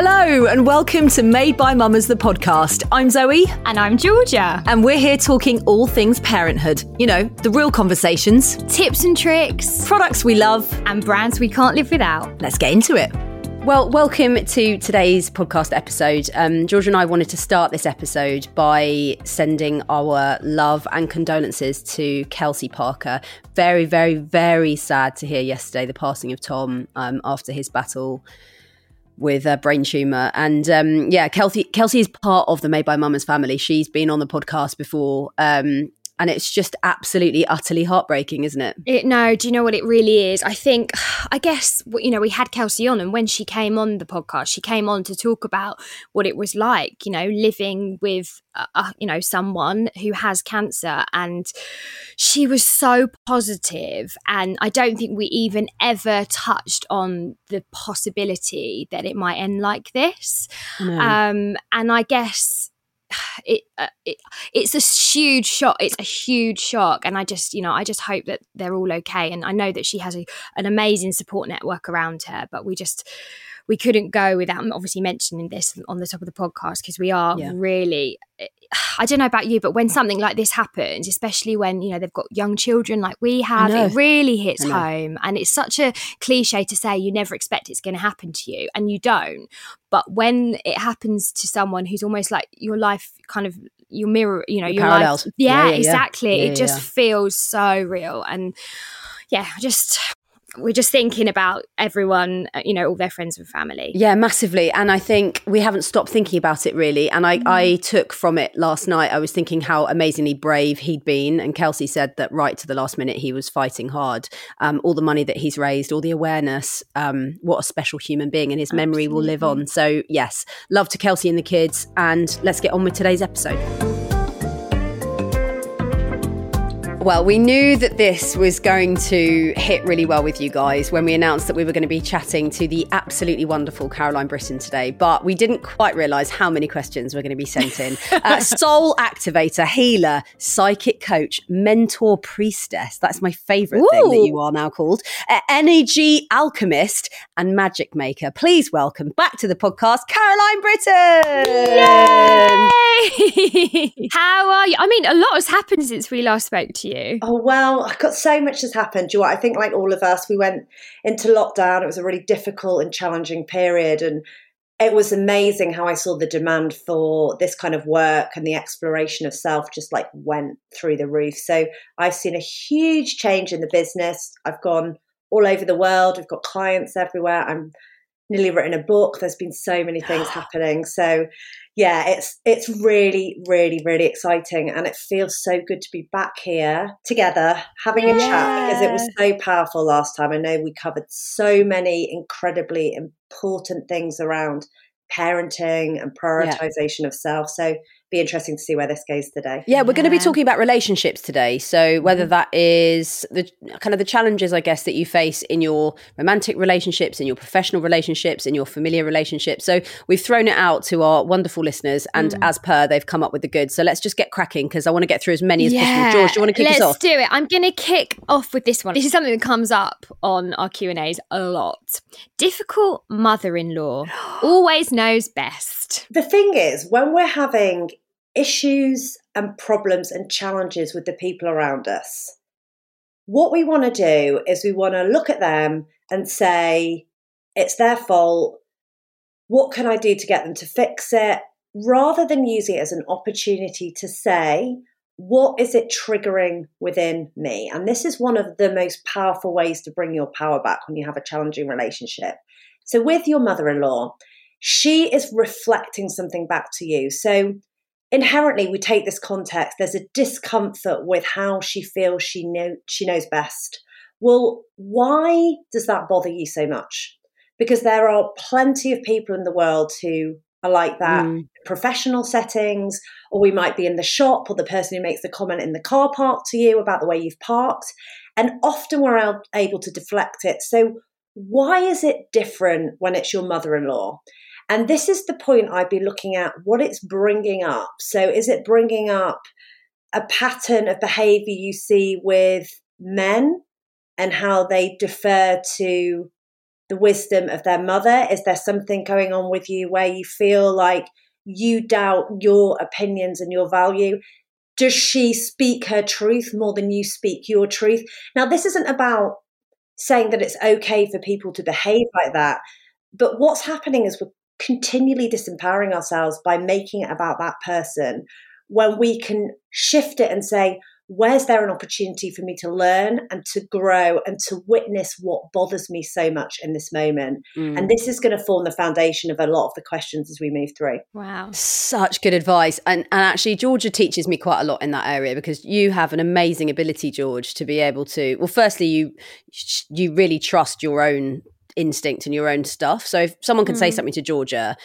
Hello and welcome to Made by Mamas, the podcast. I'm Zoe. And I'm Georgia. And we're here talking all things parenthood. You know, the real conversations, Tips and tricks, products we love. and brands we can't live without. Let's get into it. Well, welcome to today's podcast episode. Um, Georgia and I wanted to start this episode by sending our love and condolences to Kelsey Parker. Very, very, very sad to hear yesterday the passing of Tom um, after his battle with a brain tumor. And um, yeah, Kelsey Kelsey is part of the Made by Mamas family. She's been on the podcast before. Um, and it's just absolutely utterly heartbreaking, isn't it? It, no, do you know what it really is? I think, I guess, you know, we had Kelsey on, and when she came on the podcast, she came on to talk about what it was like, you know, living with, uh, you know, someone who has cancer. And she was so positive, And I don't think we even ever touched on the possibility that it might end like this. Um, and I guess it, uh, it it's a huge shock it's a huge shock and i just you know i just hope that they're all okay and i know that she has a, an amazing support network around her but we just we couldn't go without obviously mentioning this on the top of the podcast because we are Yeah. really I don't know about you, but when something like this happens, especially when you know they've got young children like we have, it really hits home. And it's such a cliche to say you never expect it's going to happen to you, and you don't. But when it happens to someone who's almost like your life, kind of your mirror, you know, Your your parallels. life, yeah, Yeah, yeah, exactly. Yeah, it just feels so real, and yeah, just we're just thinking about everyone, uh, you know, all their friends and family. Yeah, massively. And I think we haven't stopped thinking about it really. And I, I took from it last night, I was thinking how amazingly brave he'd been. And Kelsey said that right to the last minute, he was fighting hard. Um, all the money that he's raised, all the awareness, um, what a special human being, and his memory will live on. So, yes, love to Kelsey and the kids. And let's get on with today's episode. Well, we knew that this was going to hit really well with you guys when we announced that we were going to be chatting to the absolutely wonderful Caroline Britton today, but we didn't quite realise how many questions were going to be sent in. Uh, soul activator, healer, psychic coach, mentor, priestess. That's my favourite thing that you are now called. Uh, energy alchemist and magic maker. Please welcome back to the podcast, Caroline Britton. Yay! How are you? I mean, a lot has happened since we last spoke to you. Oh well, I've got so much has happened. Do you know? I think like all of us, we went into lockdown. It was a really difficult and challenging period, and it was amazing how I saw the demand for this kind of work and the exploration of self just like went through the roof. So I've seen a huge change in the business. I've gone all over the world. We've got clients everywhere. I'm nearly written a book. There's been so many things happening. So yeah, it's it's really, really, really exciting, and it feels so good to be back here together having a chat because it was so powerful last time. I know we covered so many incredibly important things around parenting and prioritization of self. So be interesting to see where this goes today. Yeah, we're going to be talking about relationships today. So whether mm-hmm. that is the kind of the challenges, I guess, that you face in your romantic relationships, in your professional relationships, in your familiar relationships. So we've thrown it out to our wonderful listeners, and mm. as per, they've come up with the goods. So let's just get cracking because I want to get through as many as possible. George, do you want to kick let's us off? Let's do it. I'm going to kick off with this one. This is something that comes up on our Q and A's a lot. Difficult mother-in-law always knows best. The thing is, when we're having issues and problems and challenges with the people around us, what we want to do is we want to look at them and say, it's their fault. What can I do to get them to fix it? Rather than using it as an opportunity to say, what is it triggering within me? And this is one of the most powerful ways to bring your power back when you have a challenging relationship. So, with your mother in law, she is reflecting something back to you. So, inherently, we take this context. There's a discomfort with how she feels she know she knows best. Well, why does that bother you so much? Because there are plenty of people in the world who are like that Mm. professional settings, or we might be in the shop, or the person who makes the comment in the car park to you about the way you've parked. And often we're able to deflect it. So, why is it different when it's your mother in law? And this is the point I'd be looking at what it's bringing up. So, is it bringing up a pattern of behavior you see with men and how they defer to the wisdom of their mother? Is there something going on with you where you feel like you doubt your opinions and your value? Does she speak her truth more than you speak your truth? Now, this isn't about saying that it's okay for people to behave like that, but what's happening is we're continually disempowering ourselves by making it about that person when we can shift it and say, where's there an opportunity for me to learn and to grow and to witness what bothers me so much in this moment? Mm. And this is going to form the foundation of a lot of the questions as we move through. Wow. Such good advice. And, and actually, Georgia teaches me quite a lot in that area because you have an amazing ability, George, to be able to. Well, firstly, you you really trust your own instinct and your own stuff. So if someone can say Mm. something to Georgia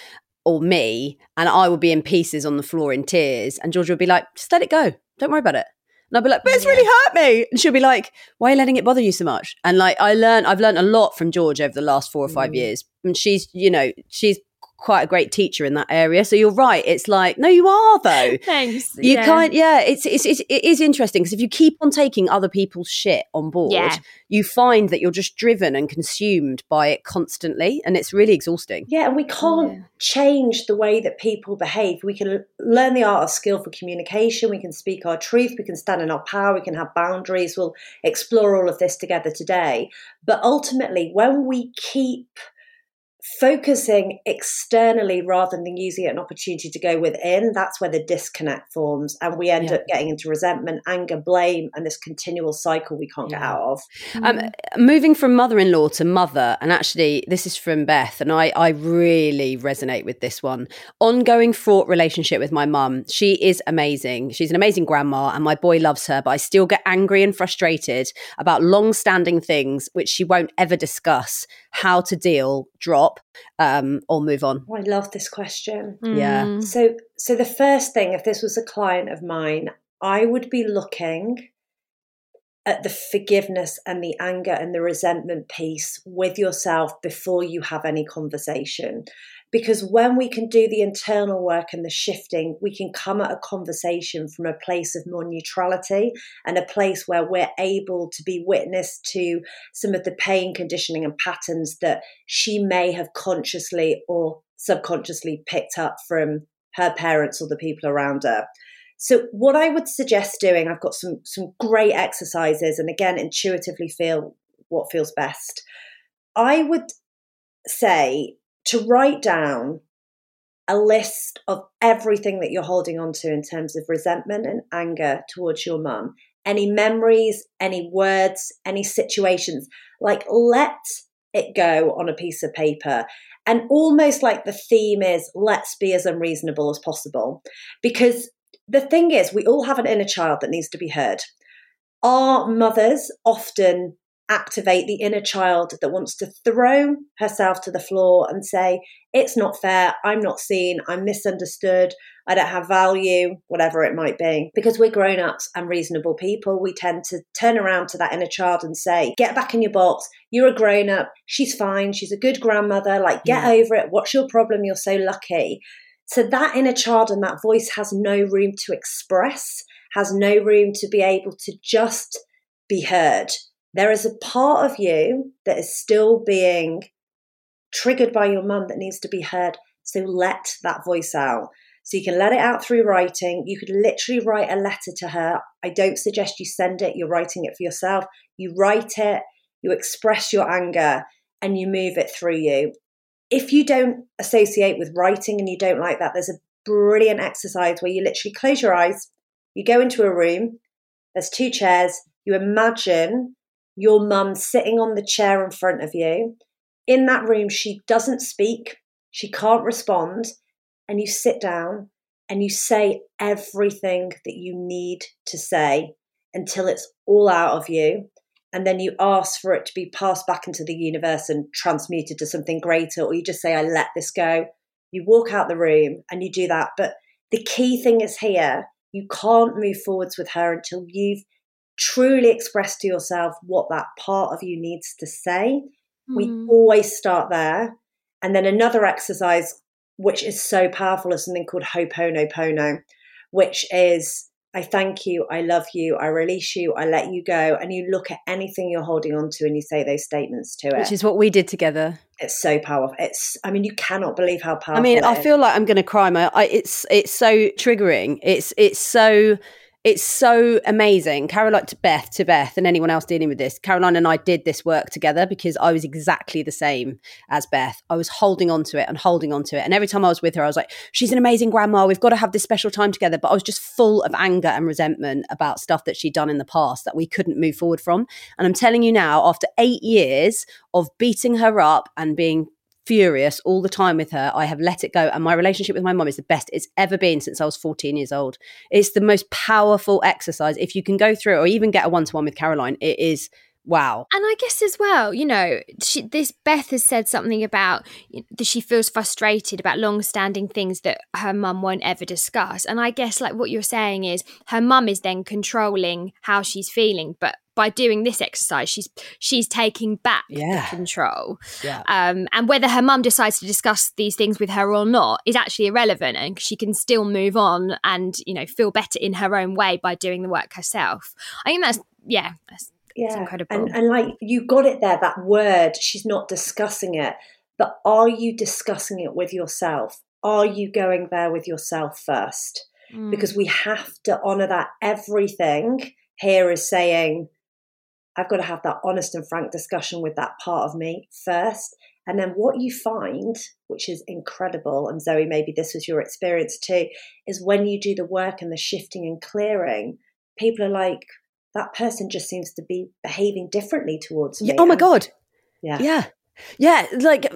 or me, and I would be in pieces on the floor in tears, and Georgia would be like, just let it go. Don't worry about it. And I'd be like, but it's really hurt me. And she'll be like, why are you letting it bother you so much? And like, I learned, I've learned a lot from George over the last four or five Mm. years. And she's, you know, she's quite a great teacher in that area. So you're right. It's like, no, you are though. Thanks. You Yeah. can't, yeah. It's, it's, it's it is interesting because if you keep on taking other people's shit on board, Yeah. you find that you're just driven and consumed by it constantly, and it's really exhausting. Yeah, and we can't Yeah. change the way that people behave. We can learn the art of skillful communication. We can speak our truth. We can stand in our power. We can have boundaries. We'll explore all of this together today. But ultimately, when we keep focusing externally rather than using it an opportunity to go within, that's where the disconnect forms. And we end Yeah. up getting into resentment, anger, blame, and this continual cycle we can't get out of. Um, moving from mother-in-law to mother, and actually, this is from Beth, and I, I really resonate with this one. Ongoing fraught relationship with my mum. She is amazing. She's an amazing grandma, and my boy loves her. But I still get angry and frustrated about long-standing things which she won't ever discuss. How to deal, drop, um, or move on. Oh, I love this question. Yeah. Mm. So, so the first thing, if this was a client of mine, I would be looking at the forgiveness and the anger and the resentment piece with yourself before you have any conversation. Because when we can do the internal work and the shifting, we can come at a conversation from a place of more neutrality and a place where we're able to be witness to some of the pain, conditioning, and patterns that she may have consciously or subconsciously picked up from her parents or the people around her. So what I would suggest doing, I've got some some great exercises and again intuitively feel what feels best. I would say to write down a list of everything that you're holding on to in terms of resentment and anger towards your mum. Any memories, any words, any situations. Like let it go on a piece of paper. And almost like the theme is let's be as unreasonable as possible. Because the thing is, we all have an inner child that needs to be heard. Our mothers often activate the inner child that wants to throw herself to the floor and say, It's not fair. I'm not seen. I'm misunderstood. I don't have value, whatever it might be. Because we're grown ups and reasonable people, we tend to turn around to that inner child and say, Get back in your box. You're a grown up. She's fine. She's a good grandmother. Like, get yeah. over it. What's your problem? You're so lucky. So that inner child and that voice has no room to express, has no room to be able to just be heard there is a part of you that is still being triggered by your mum that needs to be heard. So let that voice out. So you can let it out through writing. You could literally write a letter to her. I don't suggest you send it, you're writing it for yourself. You write it, you express your anger, and you move it through you. If you don't associate with writing and you don't like that, there's a brilliant exercise where you literally close your eyes, you go into a room, there's two chairs, you imagine your mum sitting on the chair in front of you. In that room, she doesn't speak, she can't respond, and you sit down and you say everything that you need to say until it's all out of you. And then you ask for it to be passed back into the universe and transmuted to something greater, or you just say, I let this go. You walk out the room and you do that. But the key thing is here you can't move forwards with her until you've truly express to yourself what that part of you needs to say. Mm. We always start there. And then another exercise, which is so powerful, is something called Ho'oponopono, which is I thank you, I love you, I release you, I let you go. And you look at anything you're holding on to and you say those statements to it. Which is what we did together. It's so powerful. It's I mean, you cannot believe how powerful I mean, I feel like I'm gonna cry. My I, it's it's so triggering. It's it's so it's so amazing. Caroline to Beth to Beth and anyone else dealing with this. Caroline and I did this work together because I was exactly the same as Beth. I was holding on to it and holding on to it. And every time I was with her, I was like, she's an amazing grandma. We've got to have this special time together. But I was just full of anger and resentment about stuff that she'd done in the past that we couldn't move forward from. And I'm telling you now, after eight years of beating her up and being furious all the time with her. I have let it go. And my relationship with my mom is the best it's ever been since I was 14 years old. It's the most powerful exercise. If you can go through or even get a one to one with Caroline, it is wow. And I guess as well, you know, she, this Beth has said something about that she feels frustrated about long-standing things that her mum won't ever discuss. And I guess like what you're saying is her mum is then controlling how she's feeling, but by doing this exercise, she's she's taking back yeah. control. Yeah. Um, and whether her mum decides to discuss these things with her or not is actually irrelevant, and she can still move on and you know feel better in her own way by doing the work herself. I think that's yeah, that's, yeah, that's incredible. And, and like you got it there, that word. She's not discussing it, but are you discussing it with yourself? Are you going there with yourself first? Mm. Because we have to honor that everything here is saying I've got to have that honest and frank discussion with that part of me first. And then what you find, which is incredible, and Zoe, maybe this was your experience too, is when you do the work and the shifting and clearing, people are like, that person just seems to be behaving differently towards me. Yeah, oh my God. Yeah. Yeah. Yeah. Like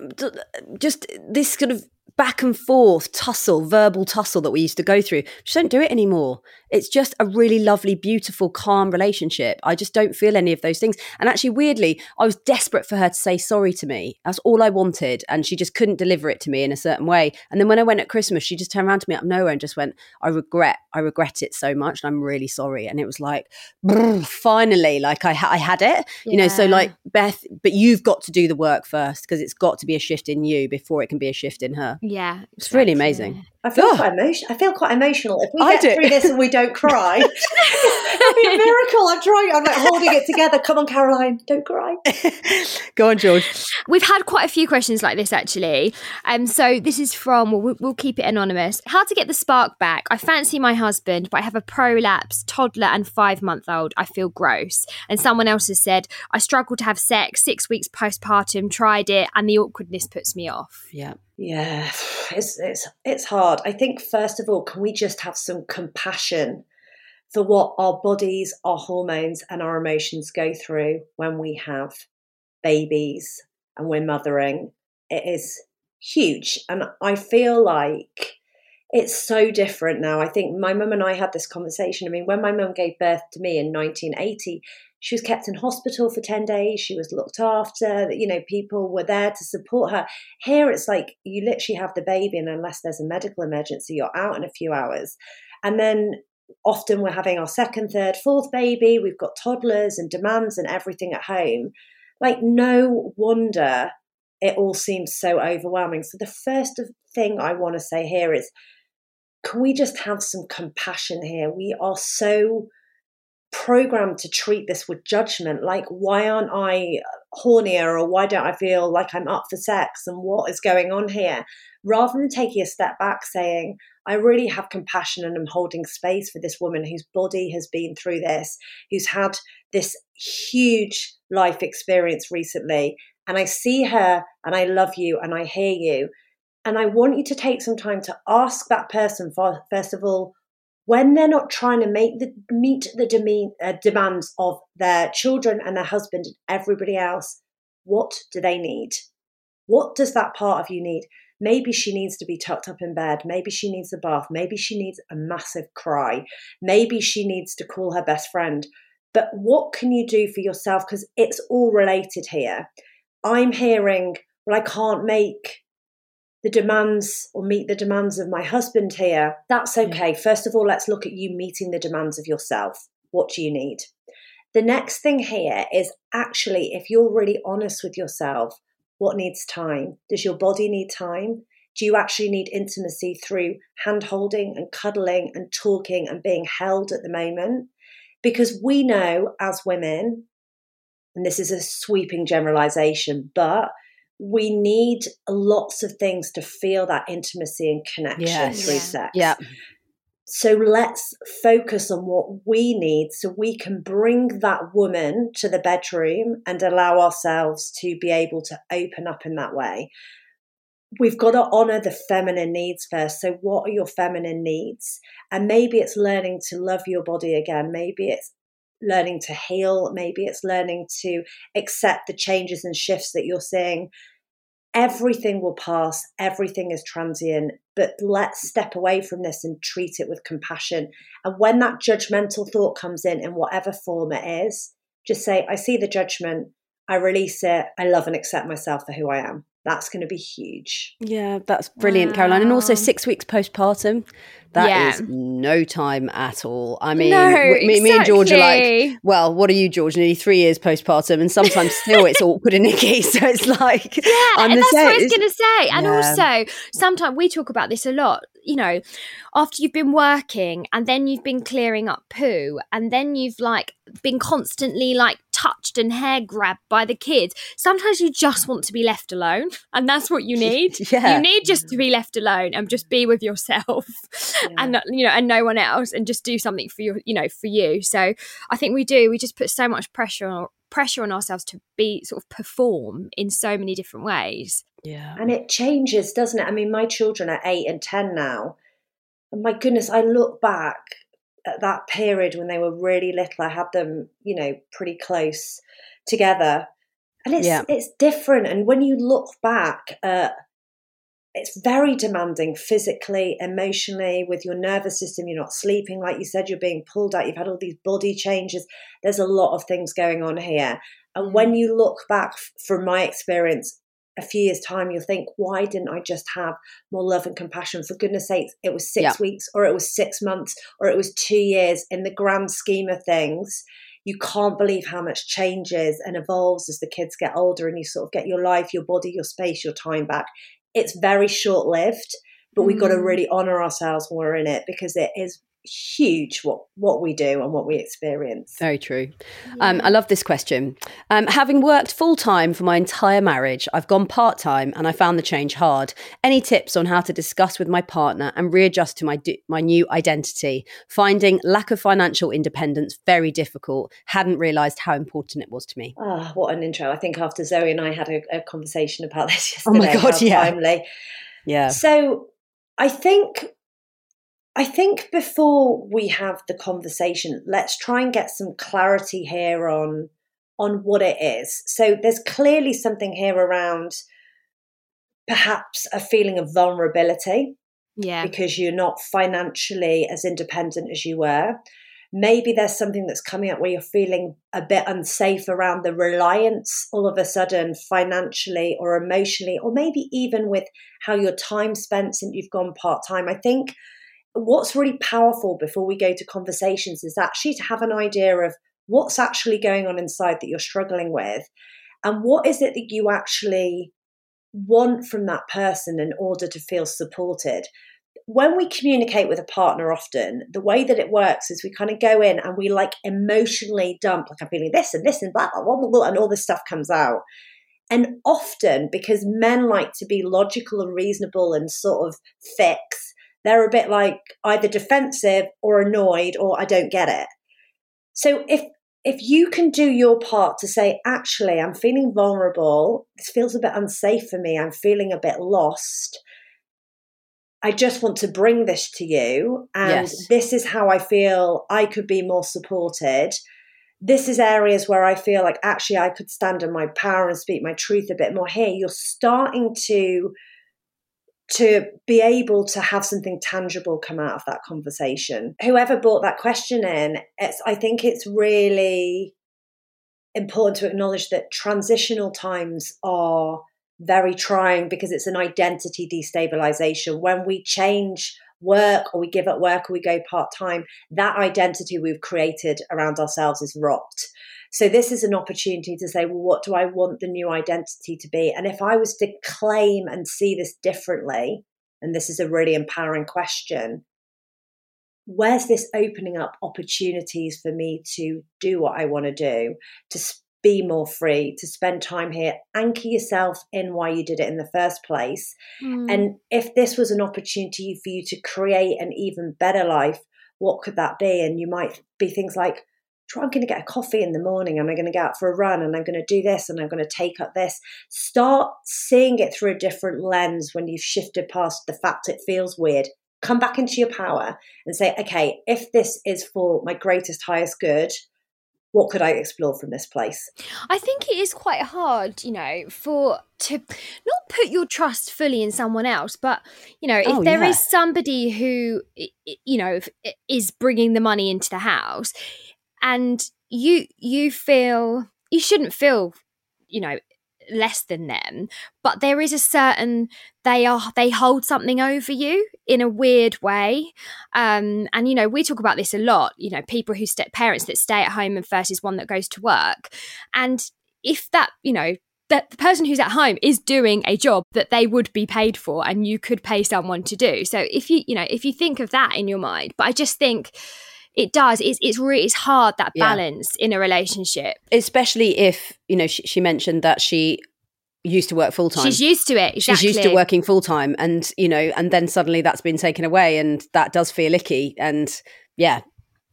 just this kind of back and forth tussle, verbal tussle that we used to go through. Just don't do it anymore. It's just a really lovely, beautiful, calm relationship. I just don't feel any of those things. And actually, weirdly, I was desperate for her to say sorry to me. That's all I wanted. And she just couldn't deliver it to me in a certain way. And then when I went at Christmas, she just turned around to me out of nowhere and just went, I regret, I regret it so much. And I'm really sorry. And it was like, finally, like I, I had it, yeah. you know. So, like, Beth, but you've got to do the work first because it's got to be a shift in you before it can be a shift in her. Yeah. It's really amazing. I feel oh. quite emotional. I feel quite emotional. If we I get do. through this and we don't cry, it'll be a miracle. I'm trying. I'm like holding it together. Come on, Caroline, don't cry. Go on, George. We've had quite a few questions like this actually. Um, so this is from. We'll, we'll keep it anonymous. How to get the spark back? I fancy my husband, but I have a prolapse toddler and five month old. I feel gross. And someone else has said I struggle to have sex. Six weeks postpartum. Tried it, and the awkwardness puts me off. Yeah. Yeah, it's it's it's hard. I think first of all, can we just have some compassion for what our bodies, our hormones, and our emotions go through when we have babies and we're mothering? It is huge, and I feel like it's so different now. I think my mum and I had this conversation. I mean, when my mum gave birth to me in 1980, she was kept in hospital for 10 days. She was looked after. You know, people were there to support her. Here it's like you literally have the baby, and unless there's a medical emergency, you're out in a few hours. And then often we're having our second, third, fourth baby. We've got toddlers and demands and everything at home. Like, no wonder it all seems so overwhelming. So, the first thing I want to say here is can we just have some compassion here? We are so programmed to treat this with judgment. Like why aren't i hornier or why don't i feel like i'm up for sex and what is going on here? Rather than taking a step back saying i really have compassion and i'm holding space for this woman whose body has been through this who's had this huge life experience recently and i see her and i love you and i hear you and i want you to take some time to ask that person for, first of all when they're not trying to make the meet the deme- uh, demands of their children and their husband and everybody else, what do they need? What does that part of you need? Maybe she needs to be tucked up in bed. Maybe she needs a bath. Maybe she needs a massive cry. Maybe she needs to call her best friend. But what can you do for yourself? Because it's all related here. I'm hearing, well, I can't make the demands or meet the demands of my husband here, that's okay. First of all, let's look at you meeting the demands of yourself. What do you need? The next thing here is actually, if you're really honest with yourself, what needs time? Does your body need time? Do you actually need intimacy through hand holding and cuddling and talking and being held at the moment? Because we know as women, and this is a sweeping generalization, but we need lots of things to feel that intimacy and connection yes. through yeah. sex. Yeah. So let's focus on what we need so we can bring that woman to the bedroom and allow ourselves to be able to open up in that way. We've got to honor the feminine needs first. So, what are your feminine needs? And maybe it's learning to love your body again. Maybe it's learning to heal. Maybe it's learning to accept the changes and shifts that you're seeing. Everything will pass, everything is transient, but let's step away from this and treat it with compassion. And when that judgmental thought comes in, in whatever form it is, just say, I see the judgment, I release it, I love and accept myself for who I am that's going to be huge. Yeah, that's brilliant, wow. Caroline. And also six weeks postpartum. That yeah. is no time at all. I mean, no, me, exactly. me, and George are like, well, what are you, George? Nearly three years postpartum, and sometimes still it's awkward and icky. So it's like, yeah, I'm that's what I was going to say. And yeah. also, sometimes we talk about this a lot. You know, after you've been working and then you've been clearing up poo, and then you've like been constantly like touched and hair grabbed by the kids. Sometimes you just want to be left alone, and that's what you need. yeah. You need just to be left alone and just be with yourself, yeah. and you know, and no one else, and just do something for you, you know, for you. So I think we do. We just put so much pressure on pressure on ourselves to be sort of perform in so many different ways. Yeah, and it changes, doesn't it? I mean, my children are eight and ten now. And my goodness, I look back at that period when they were really little, I had them, you know, pretty close together. And it's yeah. it's different. And when you look back at it's very demanding physically, emotionally, with your nervous system. You're not sleeping, like you said, you're being pulled out, you've had all these body changes. There's a lot of things going on here. And when mm. you look back from my experience, a few years' time, you'll think, why didn't I just have more love and compassion? For goodness sakes, it was six yeah. weeks, or it was six months, or it was two years. In the grand scheme of things, you can't believe how much changes and evolves as the kids get older and you sort of get your life, your body, your space, your time back. It's very short lived, but mm. we've got to really honor ourselves when we're in it because it is huge what what we do and what we experience. Very true. Um, I love this question. Um, having worked full time for my entire marriage, I've gone part time and I found the change hard. Any tips on how to discuss with my partner and readjust to my my new identity? Finding lack of financial independence very difficult. Hadn't realised how important it was to me. Ah, oh, what an intro! I think after Zoe and I had a, a conversation about this yesterday. Oh my god! Yeah. Timely. Yeah. So I think I think before we have the conversation, let's try and get some clarity here on on what it is. So there's clearly something here around perhaps a feeling of vulnerability. Yeah. Because you're not financially as independent as you were. maybe there's something that's coming up where you're feeling a bit unsafe around the reliance all of a sudden financially or emotionally or maybe even with how your time spent since you've gone part-time i think what's really powerful before we go to conversations is actually to have an idea of what's actually going on inside that you're struggling with and what is it that you actually want from that person in order to feel supported when we communicate with a partner often, the way that it works is we kind of go in and we like emotionally dump, like I'm feeling this and this and blah, blah, blah, blah, blah and all this stuff comes out. And often, because men like to be logical and reasonable and sort of fix, they're a bit like either defensive or annoyed or I don't get it. So if if you can do your part to say, actually, I'm feeling vulnerable, this feels a bit unsafe for me, I'm feeling a bit lost I just want to bring this to you. And yes. this is how I feel I could be more supported. This is areas where I feel like actually I could stand in my power and speak my truth a bit more here. You're starting to to be able to have something tangible come out of that conversation. Whoever brought that question in, it's I think it's really important to acknowledge that transitional times are very trying because it's an identity destabilization. When we change work or we give up work or we go part time, that identity we've created around ourselves is rocked. So, this is an opportunity to say, well, what do I want the new identity to be? And if I was to claim and see this differently, and this is a really empowering question, where's this opening up opportunities for me to do what I want to do, to be more free, to spend time here, anchor yourself in why you did it in the first place. Mm. And if this was an opportunity for you to create an even better life, what could that be? And you might be things like, I'm going to get a coffee in the morning and I'm going to go out for a run and I'm going to do this and I'm going to take up this. Start seeing it through a different lens when you've shifted past the fact it feels weird. Come back into your power and say, okay, if this is for my greatest, highest good, what could I explore from this place? I think it is quite hard, you know, for to not put your trust fully in someone else, but you know, if oh, there yeah. is somebody who you know is bringing the money into the house, and you you feel you shouldn't feel, you know, less than them but there is a certain they are they hold something over you in a weird way. Um and you know we talk about this a lot you know people who step parents that stay at home and versus one that goes to work. And if that you know that the person who's at home is doing a job that they would be paid for and you could pay someone to do. So if you you know if you think of that in your mind but i just think it does it's it's really it's hard that balance yeah. in a relationship especially if you know she, she mentioned that she used to work full time she's used to it exactly. she's used to working full time and you know and then suddenly that's been taken away and that does feel icky and yeah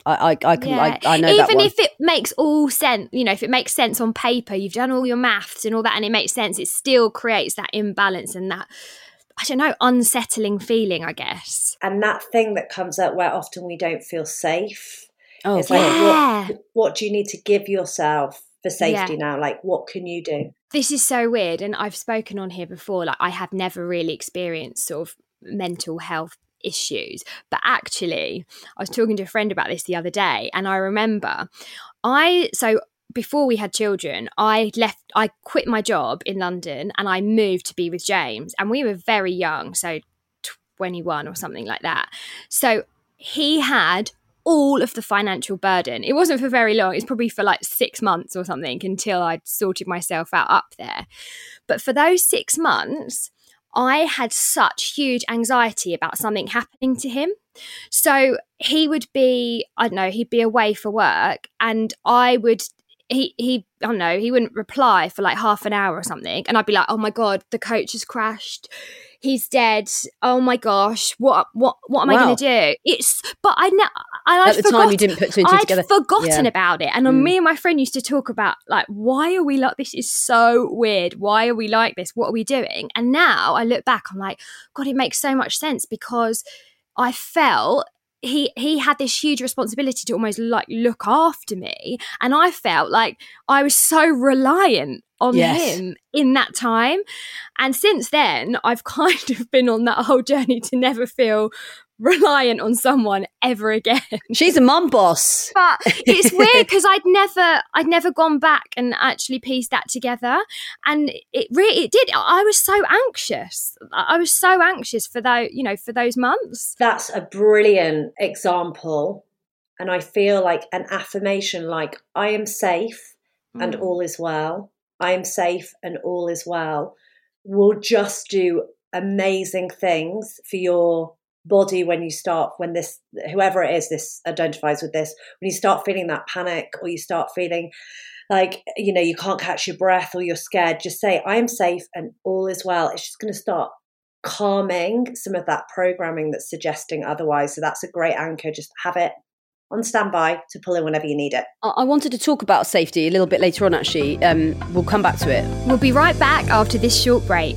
I, I, I can, yeah. I, I, know Even if it makes all sense, you know, if it makes sense on paper, you've done all your maths and all that, and it makes sense, it still creates that imbalance and that I don't know, unsettling feeling, I guess. And that thing that comes up where often we don't feel safe. Oh, it's yeah. like, what, what do you need to give yourself for safety yeah. now? Like, what can you do? This is so weird. And I've spoken on here before, like, I have never really experienced sort of mental health issues. But actually, I was talking to a friend about this the other day, and I remember I, so before we had children, I left, I quit my job in London and I moved to be with James. And we were very young, so 21 or something like that. So he had all of the financial burden. It wasn't for very long, it's probably for like six months or something until I'd sorted myself out up there. But for those six months, I had such huge anxiety about something happening to him. So he would be, I don't know, he'd be away for work and I would he he I don't know, he wouldn't reply for like half an hour or something. And I'd be like, Oh my god, the coach has crashed. He's dead. Oh my gosh, what what what am wow. I gonna do? It's but I know I at the time you didn't put two and 2 I'd together. forgotten yeah. about it. And mm. me and my friend used to talk about like why are we like this is so weird. Why are we like this? What are we doing? And now I look back, I'm like, God, it makes so much sense because I felt he he had this huge responsibility to almost like look after me and i felt like i was so reliant on yes. him in that time and since then i've kind of been on that whole journey to never feel reliant on someone ever again. She's a mum boss. But it's weird because I'd never, I'd never gone back and actually pieced that together, and it really, it did. I was so anxious. I was so anxious for those, you know, for those months. That's a brilliant example, and I feel like an affirmation, like I am safe and Mm. all is well. I am safe and all is well. Will just do amazing things for your body when you start when this whoever it is this identifies with this when you start feeling that panic or you start feeling like you know you can't catch your breath or you're scared just say i am safe and all is well it's just going to start calming some of that programming that's suggesting otherwise so that's a great anchor just have it on standby to pull in whenever you need it I I wanted to talk about safety a little bit later on, actually. Um, we'll come back to it. We'll be right back after this short break.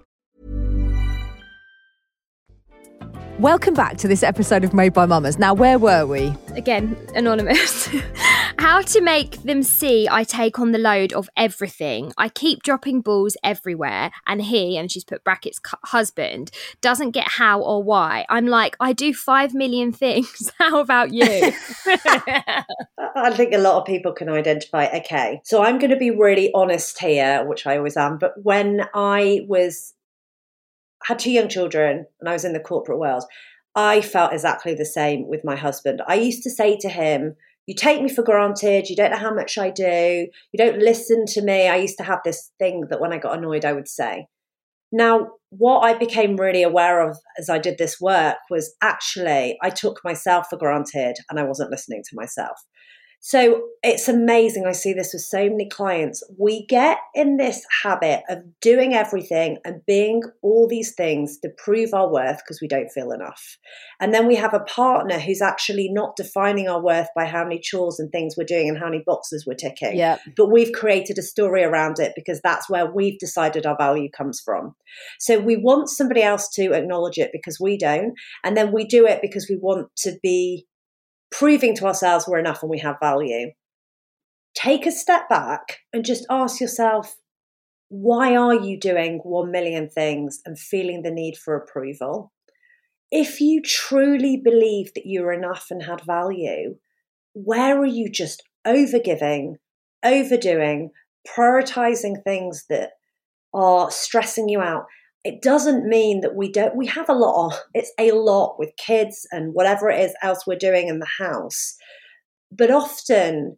Welcome back to this episode of Made by Mamas. Now, where were we? Again, anonymous. How to make them see I take on the load of everything. I keep dropping balls everywhere, and he, and she's put brackets, husband, doesn't get how or why. I'm like, I do five million things. How about you? I think a lot of people can identify. Okay, so I'm going to be really honest here, which I always am. But when I was had two young children and I was in the corporate world, I felt exactly the same with my husband. I used to say to him, "You take me for granted. You don't know how much I do. You don't listen to me." I used to have this thing that when I got annoyed, I would say. Now, what I became really aware of as I did this work was actually I took myself for granted and I wasn't listening to myself. So it's amazing. I see this with so many clients. We get in this habit of doing everything and being all these things to prove our worth because we don't feel enough. And then we have a partner who's actually not defining our worth by how many chores and things we're doing and how many boxes we're ticking Yeah. but we've created a story around it because that's where we've decided our value comes from. So we want somebody else to acknowledge it because we don't, and then we do it because we want to be proving to ourselves we're enough and we have value. Take a step back and just ask yourself, why are you doing 1 million things and feeling the need for approval? If you truly believe that you're enough and had value, where are you just overgiving, overdoing, prioritizing things that are stressing you out? It doesn't mean that we don't, we have a lot on, it's a lot with kids and whatever it is else we're doing in the house. But often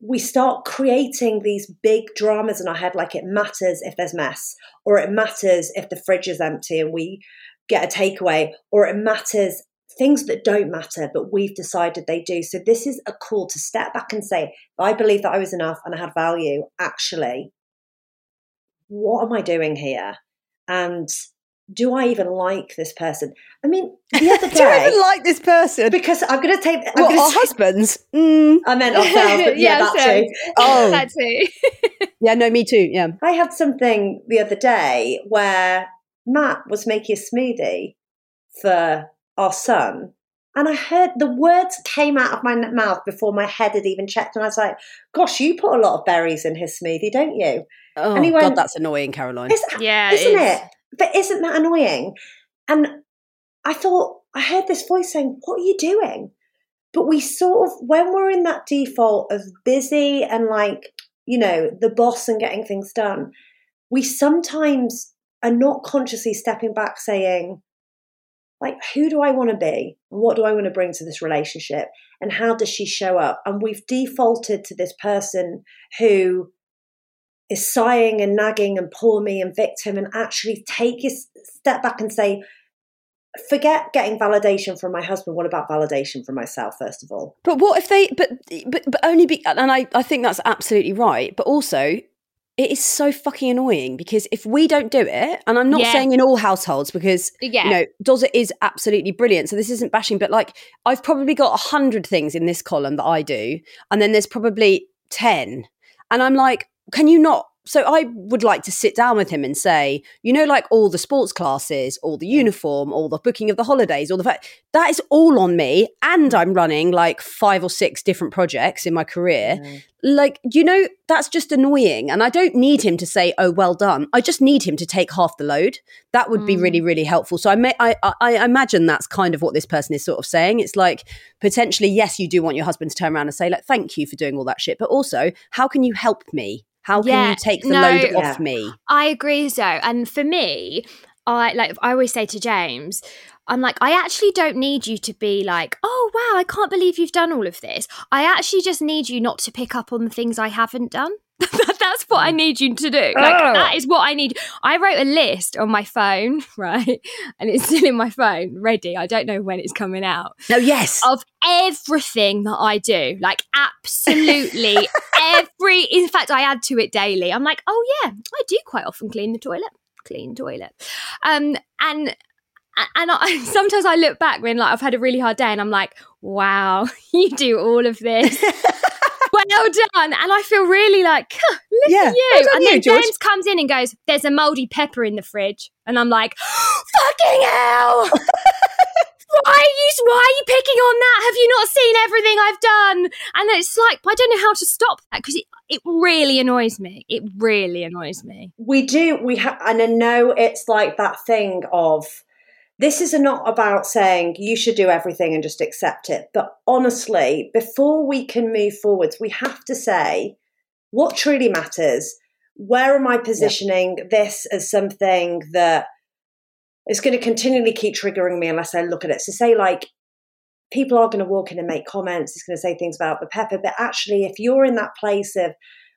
we start creating these big dramas in our head like it matters if there's mess, or it matters if the fridge is empty and we get a takeaway, or it matters things that don't matter, but we've decided they do. So this is a call to step back and say, I believe that I was enough and I had value, actually, what am I doing here? And do I even like this person? I mean, the other Do I even like this person? because I'm going to take. I'm gonna our say- husbands? Mm, I meant ourselves, but yeah, that so- too. Oh. that too. Yeah, no, me too. Yeah. I had something the other day where Matt was making a smoothie for our son. And I heard the words came out of my mouth before my head had even checked. And I was like, gosh, you put a lot of berries in his smoothie, don't you? Oh, And he God, that's annoying, Caroline. Is- Yeah, it isn't is. it? But isn't that annoying? And I thought, I heard this voice saying, What are you doing? But we sort of, when we're in that default of busy and like, you know, the boss and getting things done, we sometimes are not consciously stepping back saying, like, who do I want to be? And what do I want to bring to this relationship? And how does she show up? And we've defaulted to this person who is sighing and nagging and poor me and victim and actually take a step back and say, forget getting validation from my husband what about validation from myself first of all but what if they but but, but only be and I, I think that's absolutely right but also it is so fucking annoying because if we don't do it, and I'm not Yeah. saying in all households because Yeah. you know Doza is absolutely brilliant. So this isn't bashing, but like I've probably got a hundred things in this column that I do, and then there's probably ten, and I'm like, can you not? So I would like to sit down with him and say, you know, like all the sports classes, all the uniform, all the booking of the holidays, all the fact that is all on me, and I'm running like five or six different projects in my career. Like you know that's just annoying and i don't need him to say oh well done. I just need him to take half the load. That would be really mm. really helpful. So i may I, I i imagine that's kind of what this person is sort of saying. It's like potentially yes you do want your husband to turn around and say like thank you for doing all that shit but also how can you help me how can Yeah, you take the no. load Yeah. off me I agree so. And for me, I like I always say to James, I'm like, I actually don't need you to be like, oh wow, I can't believe you've done all of this. I actually just need you not to pick up on the things I haven't done. That's what I need you to do. Like that is what I need. I wrote a list on my phone, right? And it's still in my phone, ready. I don't know when it's coming out no yes of everything that I do, like absolutely every. In fact, I add to it daily. I'm like, oh yeah, I do quite often clean the toilet, clean toilet, um, and and I, sometimes I look back when like I've had a really hard day, and I'm like, wow, you do all of this. Well done, and I feel really like, "Huh, look Yeah, at you. well and you, then George. James comes in and goes, "There's a moldy pepper in the fridge," and I'm like, "Fucking hell!" why are you why are you picking on that have you not seen everything i've done and it's like i don't know how to stop that because it, it really annoys me it really annoys me we do we have and i know it's like that thing of this is not about saying you should do everything and just accept it but honestly before we can move forwards we have to say what truly matters where am i positioning this as something that is going to continually keep triggering me unless i look at it so say like people are going to walk in and make comments it's going to say things about the pepper but actually if you're in that place of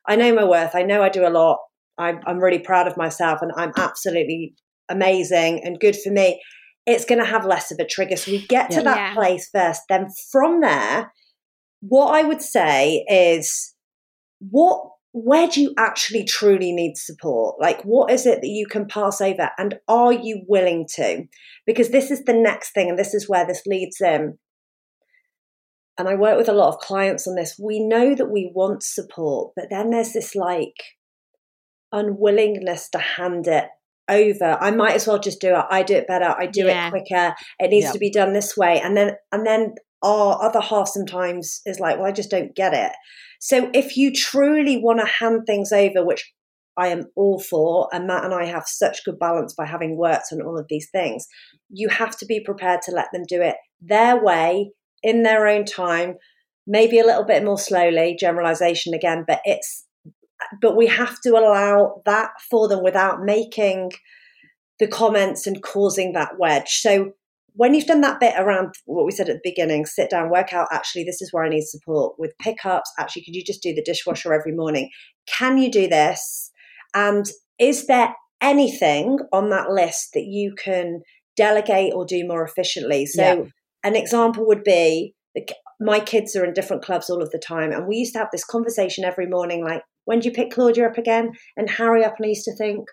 i know my worth i know i do a lot I'm, I'm really proud of myself and I'm absolutely amazing and good for me. It's going to have less of a trigger. So we get to Yeah. that Yeah. place first. Then from there, what I would say is what where do you actually truly need support? Like what is it that you can pass over and are you willing to? Because this is the next thing and this is where this leads in. And I work with a lot of clients on this. We know that we want support, but then there's this like unwillingness to hand it over. I might as well just do it. I do it better. I do Yeah. it quicker. It needs Yeah. to be done this way. And then and then our other half sometimes is like, well, I just don't get it. So if you truly want to hand things over, which I am all for, and Matt and I have such good balance by having worked on all of these things, you have to be prepared to let them do it their way, in their own time, maybe a little bit more slowly, generalization again, but it's but we have to allow that for them without making the comments and causing that wedge. So when you've done that bit around what we said at the beginning, sit down, work out actually this is where I need support with pickups. Actually, could you just do the dishwasher every morning? Can you do this? And is there anything on that list that you can delegate or do more efficiently? So Yeah. an example would be my kids are in different clubs all of the time, and we used to have this conversation every morning, like, when do you pick Claudia up again? And Harry up, and I used to think,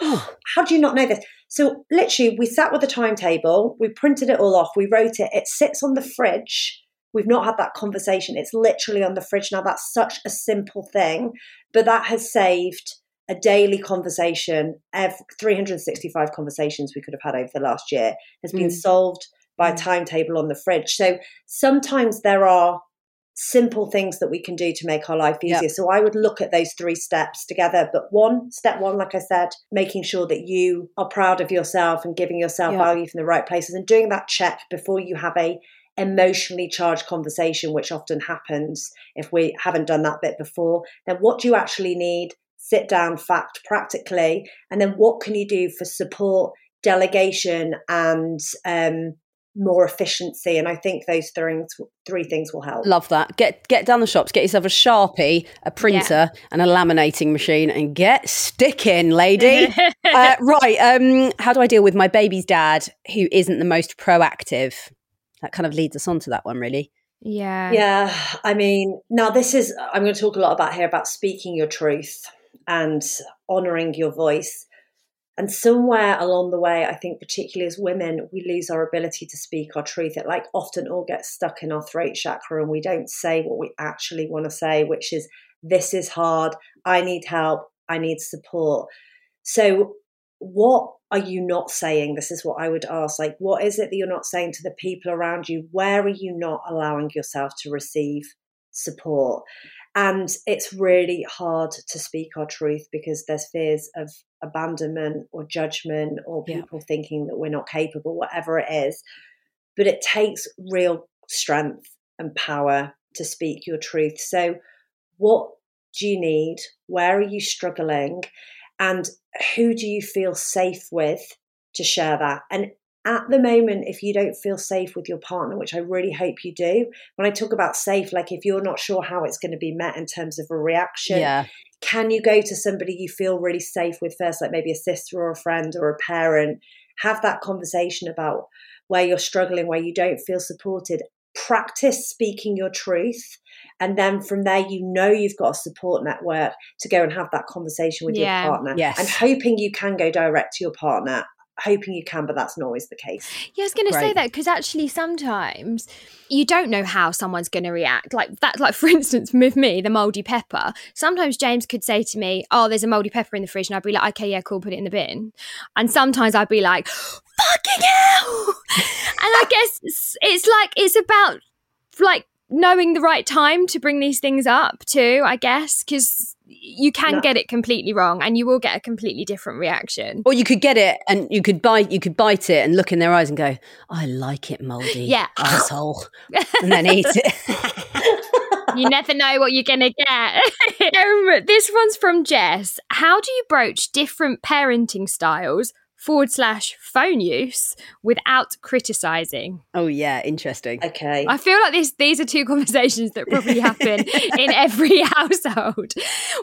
oh, how do you not know this? So literally, we sat with a timetable, we printed it all off, we wrote it. It sits on the fridge. We've not had that conversation. It's literally on the fridge now. That's such a simple thing, but that has saved a daily conversation. Every, 365 conversations we could have had over the last year has been Mm. solved by a timetable on the fridge. So sometimes there are simple things that we can do to make our life Yep. easier. So I would look at those three steps together. But one, step one, like I said, making sure that you are proud of yourself and giving yourself Yeah. value from the right places and doing that check before you have a emotionally charged conversation, which often happens if we haven't done that bit before. Then what do you actually need? sit down, fact, practically, and then what can you do for support, delegation, and um, more efficiency. And I think those three, three things will help. Love that. Get get down the shops, get yourself a Sharpie, a printer, yeah. and a laminating machine, and get sticking, lady. uh, right. Um, how do I deal with my baby's dad who isn't the most proactive? That kind of leads us on to that one, really. Yeah. Yeah. I mean, now this is, I'm going to talk a lot about here about speaking your truth and honoring your voice. And somewhere along the way, I think, particularly as women, we lose our ability to speak our truth. It like often all gets stuck in our throat chakra and we don't say what we actually want to say, which is, this is hard. I need help. I need support. So, what are you not saying? This is what I would ask. Like, what is it that you're not saying to the people around you? Where are you not allowing yourself to receive support? And it's really hard to speak our truth because there's fears of abandonment or judgment or people yeah. thinking that we're not capable, whatever it is. But it takes real strength and power to speak your truth. So, what do you need? Where are you struggling? And who do you feel safe with to share that? And at the moment, if you don't feel safe with your partner, which I really hope you do, when I talk about safe, like if you're not sure how it's going to be met in terms of a reaction, yeah. Can you go to somebody you feel really safe with first, like maybe a sister or a friend or a parent? Have that conversation about where you're struggling, where you don't feel supported. Practice speaking your truth. And then from there, you know you've got a support network to go and have that conversation with yeah. your partner. Yes. I'm hoping you can go direct to your partner hoping you can, but that's not always the case. Yeah, I was going to say that because actually sometimes you don't know how someone's going to react. Like that, like for instance, with me, the moldy pepper. Sometimes James could say to me, "Oh, there's a moldy pepper in the fridge," and I'd be like, "Okay, yeah, cool, put it in the bin." And sometimes I'd be like, "Fucking hell!" and I guess it's, it's like it's about like knowing the right time to bring these things up too. I guess because you can no. get it completely wrong and you will get a completely different reaction. Or you could get it and you could bite you could bite it and look in their eyes and go, I like it moldy. Yeah. Asshole. and then eat it. you never know what you're gonna get. um, this one's from Jess. How do you broach different parenting styles forward slash phone use without criticizing. Oh yeah, interesting. Okay. I feel like this these are two conversations that probably happen in every household.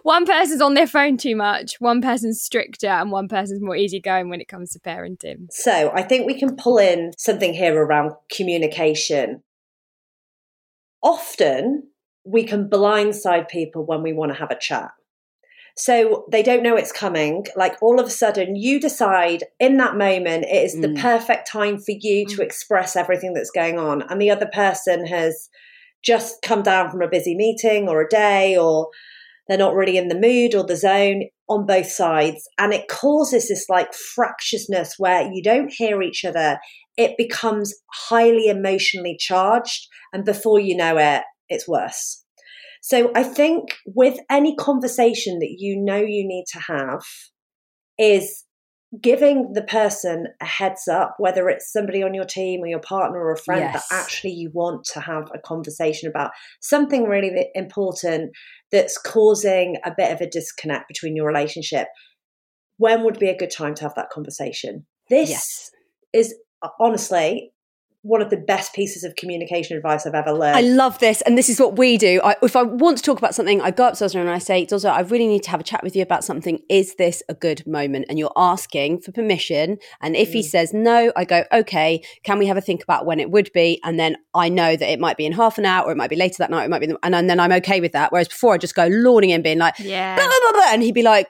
One person's on their phone too much, one person's stricter, and one person's more easygoing when it comes to parenting. So I think we can pull in something here around communication. Often we can blindside people when we want to have a chat. So they don't know it's coming. Like all of a sudden, you decide in that moment it is mm. the perfect time for you mm. to express everything that's going on. And the other person has just come down from a busy meeting or a day, or they're not really in the mood or the zone on both sides. And it causes this like fractiousness where you don't hear each other. It becomes highly emotionally charged. And before you know it, it's worse. So I think with any conversation that you know you need to have is giving the person a heads up, whether it's somebody on your team or your partner or a friend yes. that actually you want to have a conversation about something really important that's causing a bit of a disconnect between your relationship. When would be a good time to have that conversation? This yes. is honestly one of the best pieces of communication advice I've ever learned. I love this. And this is what we do. I, if I want to talk about something, I go up to Zosra and I say, Zosra, I really need to have a chat with you about something. Is this a good moment? And you're asking for permission. And if mm. he says no, I go, okay, can we have a think about when it would be? And then I know that it might be in half an hour or it might be later that night. It might be, and, and then I'm okay with that. Whereas before I just go lawning in, being like, yeah. Blah, blah, blah, and he'd be like,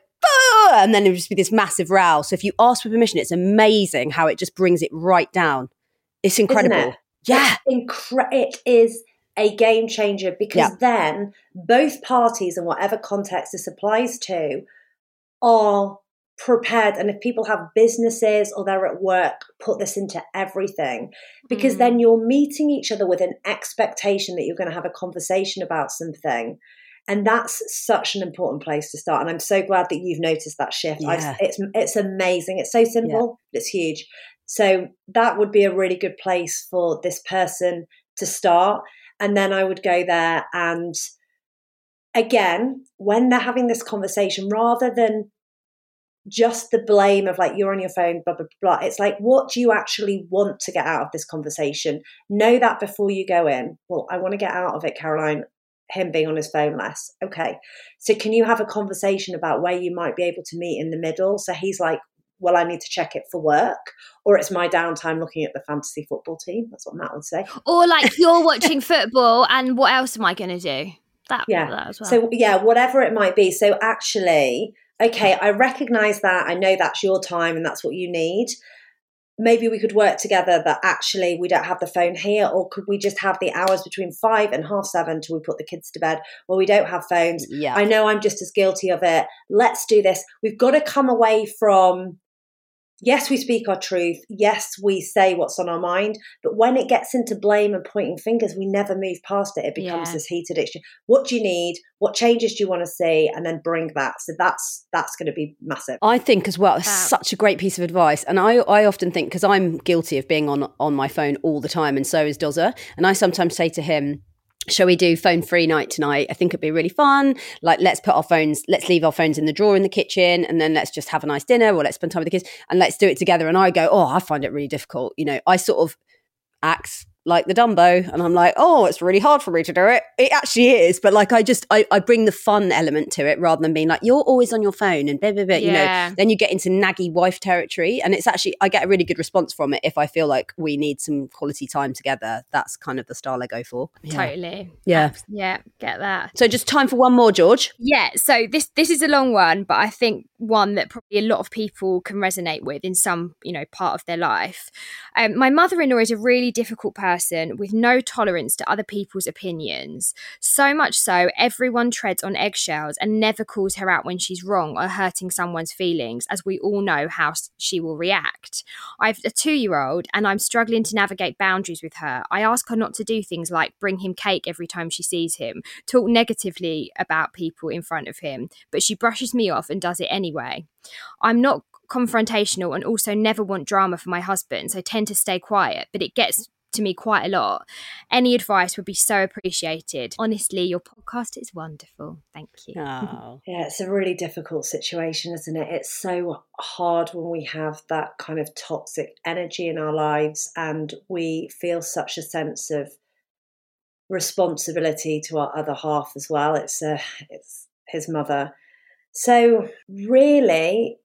and then it would just be this massive row. So if you ask for permission, it's amazing how it just brings it right down. It's incredible. It? Yeah. Incre- it is a game changer because yeah. then both parties, in whatever context this applies to, are prepared. And if people have businesses or they're at work, put this into everything because mm. then you're meeting each other with an expectation that you're going to have a conversation about something. And that's such an important place to start. And I'm so glad that you've noticed that shift. Yeah. it's it's amazing. It's so simple, yeah. but it's huge. So that would be a really good place for this person to start. And then I would go there and again, when they're having this conversation, rather than just the blame of like you're on your phone, blah blah blah. It's like, what do you actually want to get out of this conversation? Know that before you go in. Well, I want to get out of it, Caroline. Him being on his phone less. Okay. So can you have a conversation about where you might be able to meet in the middle? So he's like, well, I need to check it for work, or it's my downtime looking at the fantasy football team. That's what Matt would say. Or like you're watching football, and what else am I going to do? That, yeah. That as well. So yeah, whatever it might be. So actually, okay, I recognize that. I know that's your time and that's what you need. Maybe we could work together that actually we don't have the phone here, or could we just have the hours between five and half seven till we put the kids to bed where we don't have phones? Yeah. I know I'm just as guilty of it. Let's do this. We've got to come away from yes, we speak our truth. Yes, we say what's on our mind. But when it gets into blame and pointing fingers, we never move past it. It becomes Yeah. this heated exchange. What do you need? What changes do you want to see? And then bring that. So that's that's going to be massive. I think as well, Wow. such a great piece of advice. And I, I often think, because I'm guilty of being on, on my phone all the time, and so is Dozer. And I sometimes say to him, Shall we do phone free night tonight? I think it'd be really fun. Like, let's put our phones, let's leave our phones in the drawer in the kitchen, and then let's just have a nice dinner or let's spend time with the kids and let's do it together. And I go, Oh, I find it really difficult. You know, I sort of act like the Dumbo, and I'm like, oh, it's really hard for me to do it. It actually is, but like I just I, I bring the fun element to it rather than being like you're always on your phone and blah blah blah. You know, then you get into naggy wife territory, and it's actually I get a really good response from it if I feel like we need some quality time together. That's kind of the style I go for. Yeah. Totally. Yeah. Yeah. Get that. So just time for one more, George. Yeah, so this this is a long one, but I think one that probably a lot of people can resonate with in some you know part of their life. Um, my mother-in-law is a really difficult person with no tolerance to other people's opinions. So much so, everyone treads on eggshells and never calls her out when she's wrong or hurting someone's feelings, as we all know how she will react. I've a two-year-old, and I'm struggling to navigate boundaries with her. I ask her not to do things like bring him cake every time she sees him, talk negatively about people in front of him, but she brushes me off and does it anyway. I'm not confrontational and also never want drama for my husband, so tend to stay quiet, but it gets to me quite a lot. Any advice would be so appreciated. Honestly, your podcast is wonderful. Thank you. Oh. Yeah, it's a really difficult situation, isn't it? It's so hard when we have that kind of toxic energy in our lives and we feel such a sense of responsibility to our other half as well. It's uh, it's his mother. So really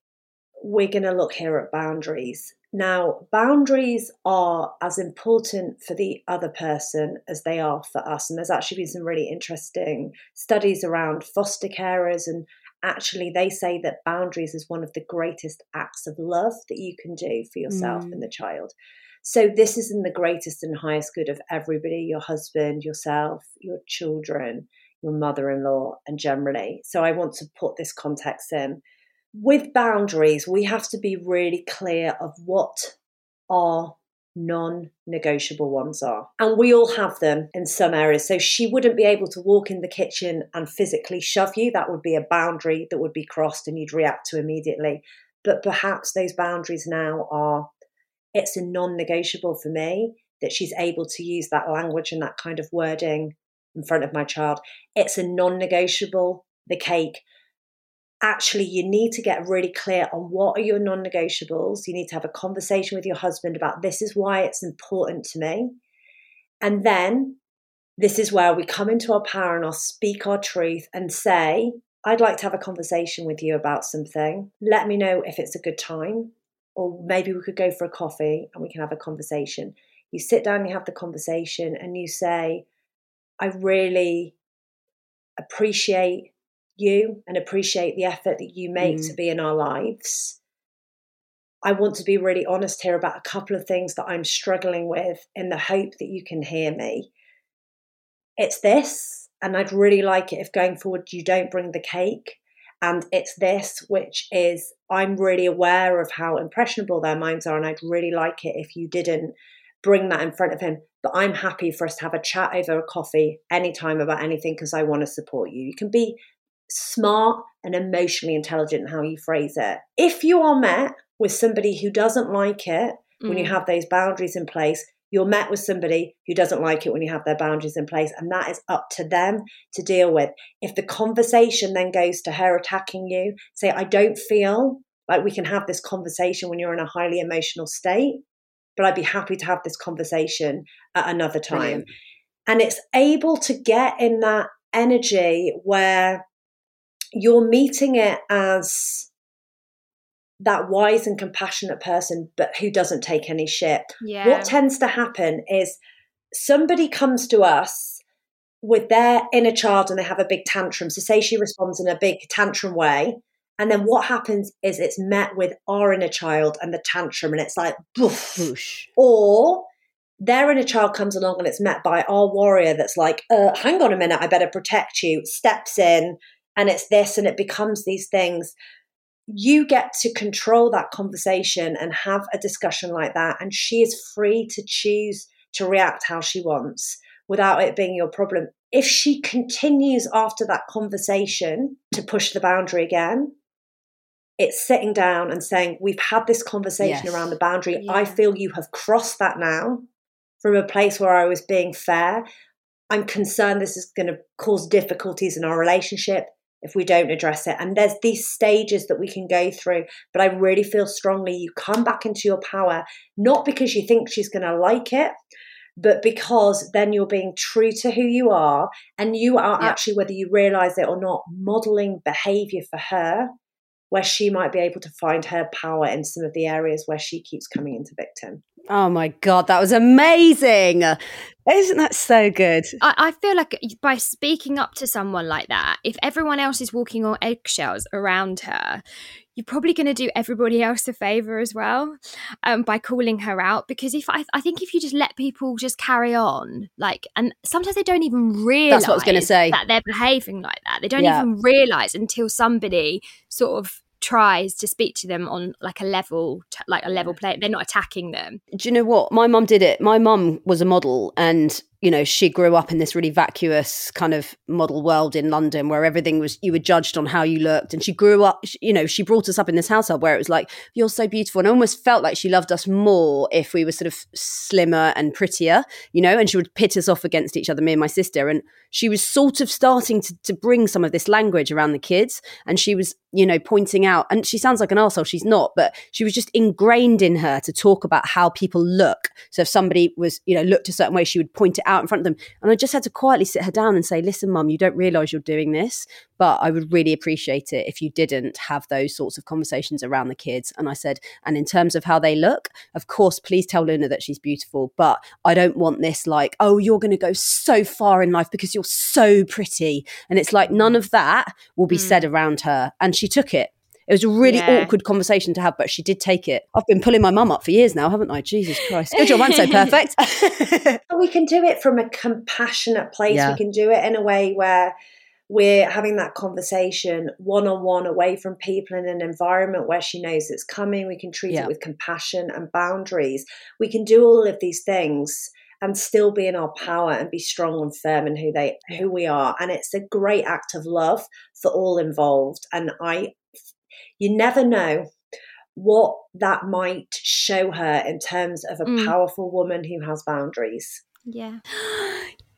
we're going to look here at boundaries. Now, boundaries are as important for the other person as they are for us. And there's actually been some really interesting studies around foster carers. And actually, they say that boundaries is one of the greatest acts of love that you can do for yourself Mm. and the child. So, this is in the greatest and highest good of everybody your husband, yourself, your children, your mother in law, and generally. So, I want to put this context in with boundaries, we have to be really clear of what our non negotiable ones are. And we all have them in some areas. So she wouldn't be able to walk in the kitchen and physically shove you. That would be a boundary that would be crossed and you'd react to immediately. But perhaps those boundaries now are it's a non negotiable for me that she's able to use that language and that kind of wording in front of my child. It's a non negotiable, the cake actually you need to get really clear on what are your non-negotiables. You need to have a conversation with your husband about this is why it's important to me. And then this is where we come into our power and I'll speak our truth and say i'd like to have a conversation with you about something. Let me know if it's a good time or maybe we could go for a coffee and we can have a conversation. You sit down you have the conversation and you say i really appreciate you and appreciate the effort that you make Mm. to be in our lives. I want to be really honest here about a couple of things that I'm struggling with in the hope that you can hear me. It's this, and I'd really like it if going forward you don't bring the cake. And it's this, which is I'm really aware of how impressionable their minds are, and I'd really like it if you didn't bring that in front of him. But I'm happy for us to have a chat over a coffee anytime about anything because I want to support you. You can be smart and emotionally intelligent in how you phrase it. If you are met with somebody who doesn't like it when you Mm. have those boundaries in place, you're met with somebody who doesn't like it when you have their boundaries in place, and that is up to them to deal with. If the conversation then goes to her attacking you, say, I don't feel like we can have this conversation when you're in a highly emotional state, but I'd be happy to have this conversation at another time. Brilliant. And it's able to get in that energy where you're meeting it as that wise and compassionate person, but who doesn't take any shit. Yeah. What tends to happen is somebody comes to us with their inner child and they have a big tantrum. So, say she responds in a big tantrum way. And then what happens is it's met with our inner child and the tantrum, and it's like, Boosh. or their inner child comes along and it's met by our warrior that's like, uh, hang on a minute, I better protect you, steps in, and it's this, and it becomes these things you get to control that conversation and have a discussion like that. And she is free to choose to react how she wants without it being your problem. If she continues after that conversation to push the boundary again, it's sitting down and saying, We've had this conversation yes. around the boundary. Yeah. I feel you have crossed that now from a place where I was being fair. I'm concerned this is going to cause difficulties in our relationship if we don't address it. And there's these stages that we can go through. But I really feel strongly you come back into your power, not because you think she's going to like it, but because then you're being true to who you are. And you are yeah. actually, whether you realize it or not, modeling behavior for her where she might be able to find her power in some of the areas where she keeps coming into victim. Oh my God, that was amazing. Isn't that so good? I, I, feel like by speaking up to someone like that, if everyone else is walking on eggshells around her, you're probably going to do everybody else a favor as well um, by calling her out. Because if I, I think if you just let people just carry on, like, and sometimes they don't even realize That's what I was going to say. that they're behaving like that. They don't yeah. even realize until somebody sort of tries to speak to them on like a level like a level play they're not attacking them. Do you know what? My mum did it. My mum was a model and you know, she grew up in this really vacuous kind of model world in London where everything was, you were judged on how you looked. And she grew up, you know, she brought us up in this household where it was like, you're so beautiful. And I almost felt like she loved us more if we were sort of slimmer and prettier, you know, and she would pit us off against each other, me and my sister. And she was sort of starting to, to bring some of this language around the kids. And she was, you know, pointing out, and she sounds like an arsehole, she's not, but she was just ingrained in her to talk about how people look. So if somebody was, you know, looked a certain way, she would point it out out in front of them. And I just had to quietly sit her down and say, listen, mum, you don't realize you're doing this, but I would really appreciate it if you didn't have those sorts of conversations around the kids. And I said, and in terms of how they look, of course, please tell Luna that she's beautiful, but I don't want this like, oh, you're going to go so far in life because you're so pretty. And it's like, none of that will be mm. said around her. And she took it it was a really yeah. awkward conversation to have, but she did take it. I've been pulling my mum up for years now, haven't I? Jesus Christ. Good job, I'm so perfect. we can do it from a compassionate place. Yeah. We can do it in a way where we're having that conversation one on one away from people in an environment where she knows it's coming. We can treat yeah. it with compassion and boundaries. We can do all of these things and still be in our power and be strong and firm in who they who we are and it's a great act of love for all involved and i you never know what that might show her in terms of a mm. powerful woman who has boundaries. Yeah.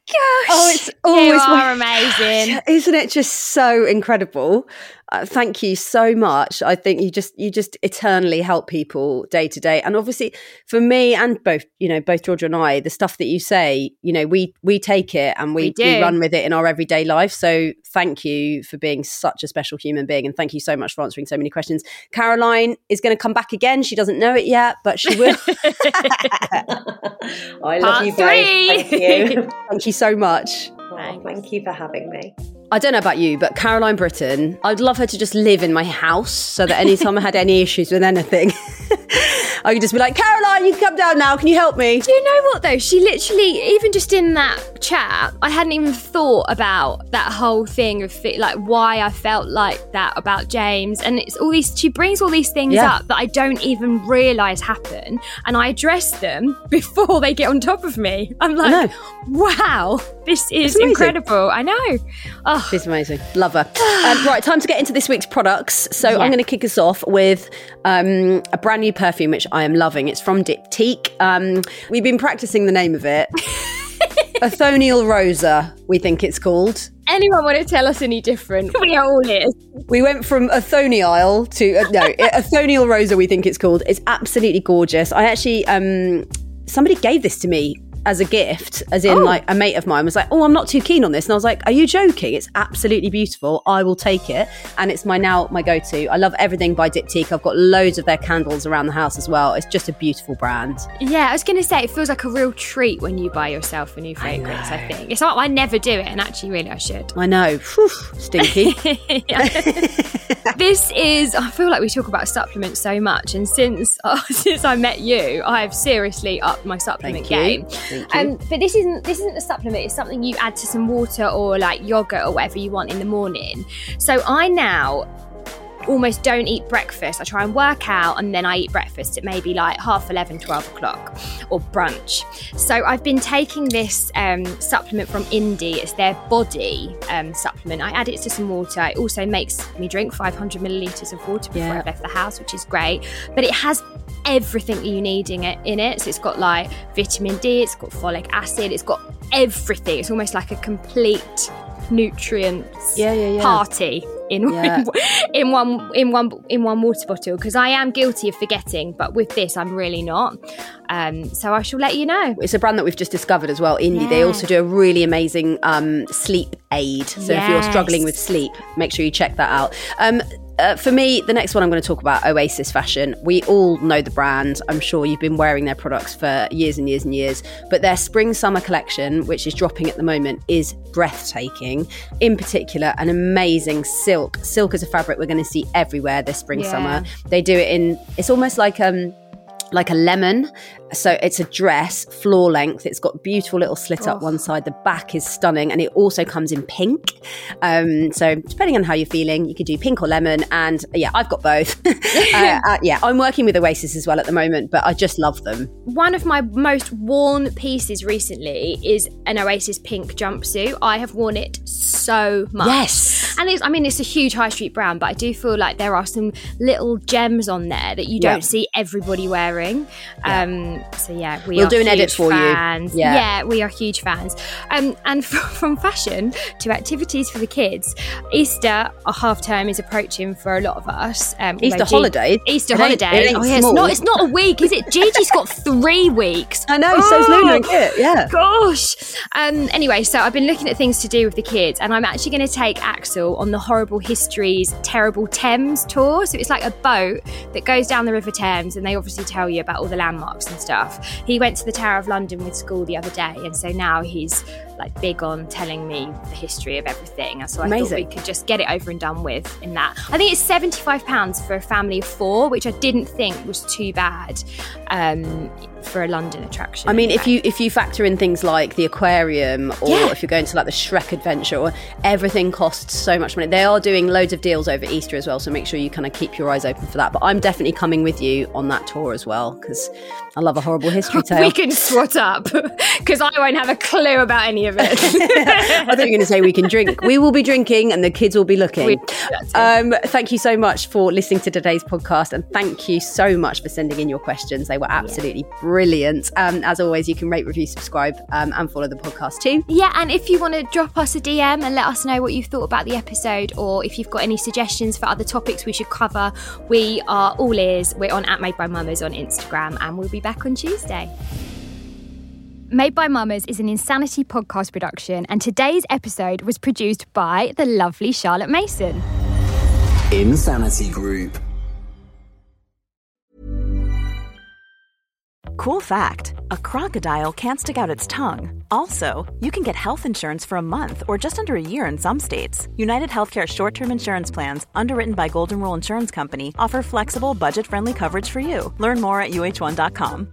Gosh, oh, it's always you are amazing, isn't it? Just so incredible. Uh, thank you so much. I think you just you just eternally help people day to day, and obviously for me and both you know both Georgia and I, the stuff that you say, you know, we we take it and we, we, we run with it in our everyday life. So thank you for being such a special human being, and thank you so much for answering so many questions. Caroline is going to come back again. She doesn't know it yet, but she will. I love Part you both. Thank you. thank you so much. Oh, thank you for having me. I don't know about you, but Caroline Britton, I'd love her to just live in my house so that anytime I had any issues with anything, I could just be like, Caroline, you can come down now. Can you help me? Do you know what though? She literally, even just in that chat, I hadn't even thought about that whole thing of like why I felt like that about James. And it's all these, she brings all these things yeah. up that I don't even realize happen. And I address them before they get on top of me. I'm like, wow, this is incredible. I know. Oh. She's amazing. Love her. Um, right, time to get into this week's products. So yeah. I'm going to kick us off with um, a brand new perfume, which which I am loving. It's from Diptyque. Um, we've been practicing the name of it. Athonial Rosa, we think it's called. Anyone want to tell us any different? We are all ears. We went from Athonial to uh, no, Athonial Rosa. We think it's called. It's absolutely gorgeous. I actually, um, somebody gave this to me as a gift, as in Oh. like a mate of mine was like, "Oh, I'm not too keen on this," and I was like, "Are you joking? It's absolutely beautiful. I will take it." And it's my now my go-to. I love everything by Diptyque. I've got loads of their candles around the house as well. It's just a beautiful brand. Yeah, I was going to say it feels like a real treat when you buy yourself a new fragrance. I, think it's not. I never do it, and actually, really, I should. I know, Phew, stinky. this is. I feel like we talk about supplements so much, and since uh, since I met you, I have seriously upped my supplement game. Thank you. Um, but this isn't this isn't a supplement. It's something you add to some water or like yogurt or whatever you want in the morning. So I now almost don't eat breakfast. I try and work out and then I eat breakfast at maybe like half 11, 12 o'clock or brunch. So I've been taking this um, supplement from Indie. It's their body um, supplement. I add it to some water. It also makes me drink 500 millilitres of water before Yeah. I've left the house, which is great. But it has everything you need in it, in it. So it's got like vitamin D, it's got folic acid, it's got everything. It's almost like a complete nutrients Yeah, yeah, yeah. party in, Yeah. in one in one in one water bottle because I am guilty of forgetting, but with this I'm really not. Um, so I shall let you know. It's a brand that we've just discovered as well, Indie. They also do a really amazing um, sleep aid. So if you're struggling with sleep, make sure you check that out. Um, uh, for me, the next one I'm going to talk about Oasis Fashion. We all know the brand. I'm sure you've been wearing their products for years and years and years. But their spring summer collection, which is dropping at the moment, is breathtaking. In particular, an amazing silk. Silk is a fabric we're going to see everywhere this spring Yeah. summer. They do it in. It's almost like um like a lemon. So it's a dress, floor length. It's got beautiful little slit up one side. The back is stunning, and it also comes in pink. Um, so depending on how you're feeling, you could do pink or lemon. And yeah, I've got both. uh, uh, yeah, I'm working with Oasis as well at the moment, but I just love them. One of my most worn pieces recently is an Oasis pink jumpsuit. I have worn it so much. Yes. And it's, I mean, it's a huge high street brand, but I do feel like there are some little gems on there that you don't see everybody wearing. Um, so yeah, we We'll are do an edit for you. Yeah. yeah, we are huge fans. Um, and from, from fashion to activities for the kids, Easter, a half term is approaching for a lot of us. Um, Easter holidays? Easter It holidays. oh, yeah, it's not. It's not a week, is it? Gigi's got three weeks. I know, so's Luna and Oh, Kit, yeah. Gosh. Um, anyway, so I've been looking at things to do with the kids, and I'm actually going to take Axel on the Horrible Histories Terrible Thames tour. So it's like a boat that goes down the River Thames, and they obviously tell you about all the landmarks and stuff. He went to the Tower of London with school the other day, and so now he's like big on telling me the history of everything. And so I thought we could just get it over and done with in that. I think it's £75 for a family of four, which I didn't think was too bad um, for a London attraction. I mean, if you if you factor in things like the aquarium, or Yeah. if you're going to like the Shrek Adventure, or everything costs so much money. They are doing loads of deals over Easter as well, so make sure you kind of keep your eyes open for that. But I'm definitely coming with you on that tour as well because I love a horrible history tale. we can swat up because I won't have a clue about any of it. I thought you were going to say we can drink. We will be drinking, and the kids will be looking. We- Um, thank you so much for listening to today's podcast, and thank you so much for sending in your questions. They were absolutely brilliant. Um, as always, you can rate, review, subscribe, um, and follow the podcast too. yeah, and if you want to drop us a DM and let us know what you thought about the episode, or if you've got any suggestions for other topics we should cover, we are all ears. We're on at Made by Mamas on Instagram, and we'll be back on Tuesday. Made by Mamas is an Insanity podcast production, and today's episode was produced by the lovely Charlotte Mason. Insanity Group. Cool fact a crocodile can't stick out its tongue. Also, you can get health insurance for a month or just under a year in some states. United Healthcare short term insurance plans, underwritten by Golden Rule Insurance Company, offer flexible, budget friendly coverage for you. Learn more at uhone.com.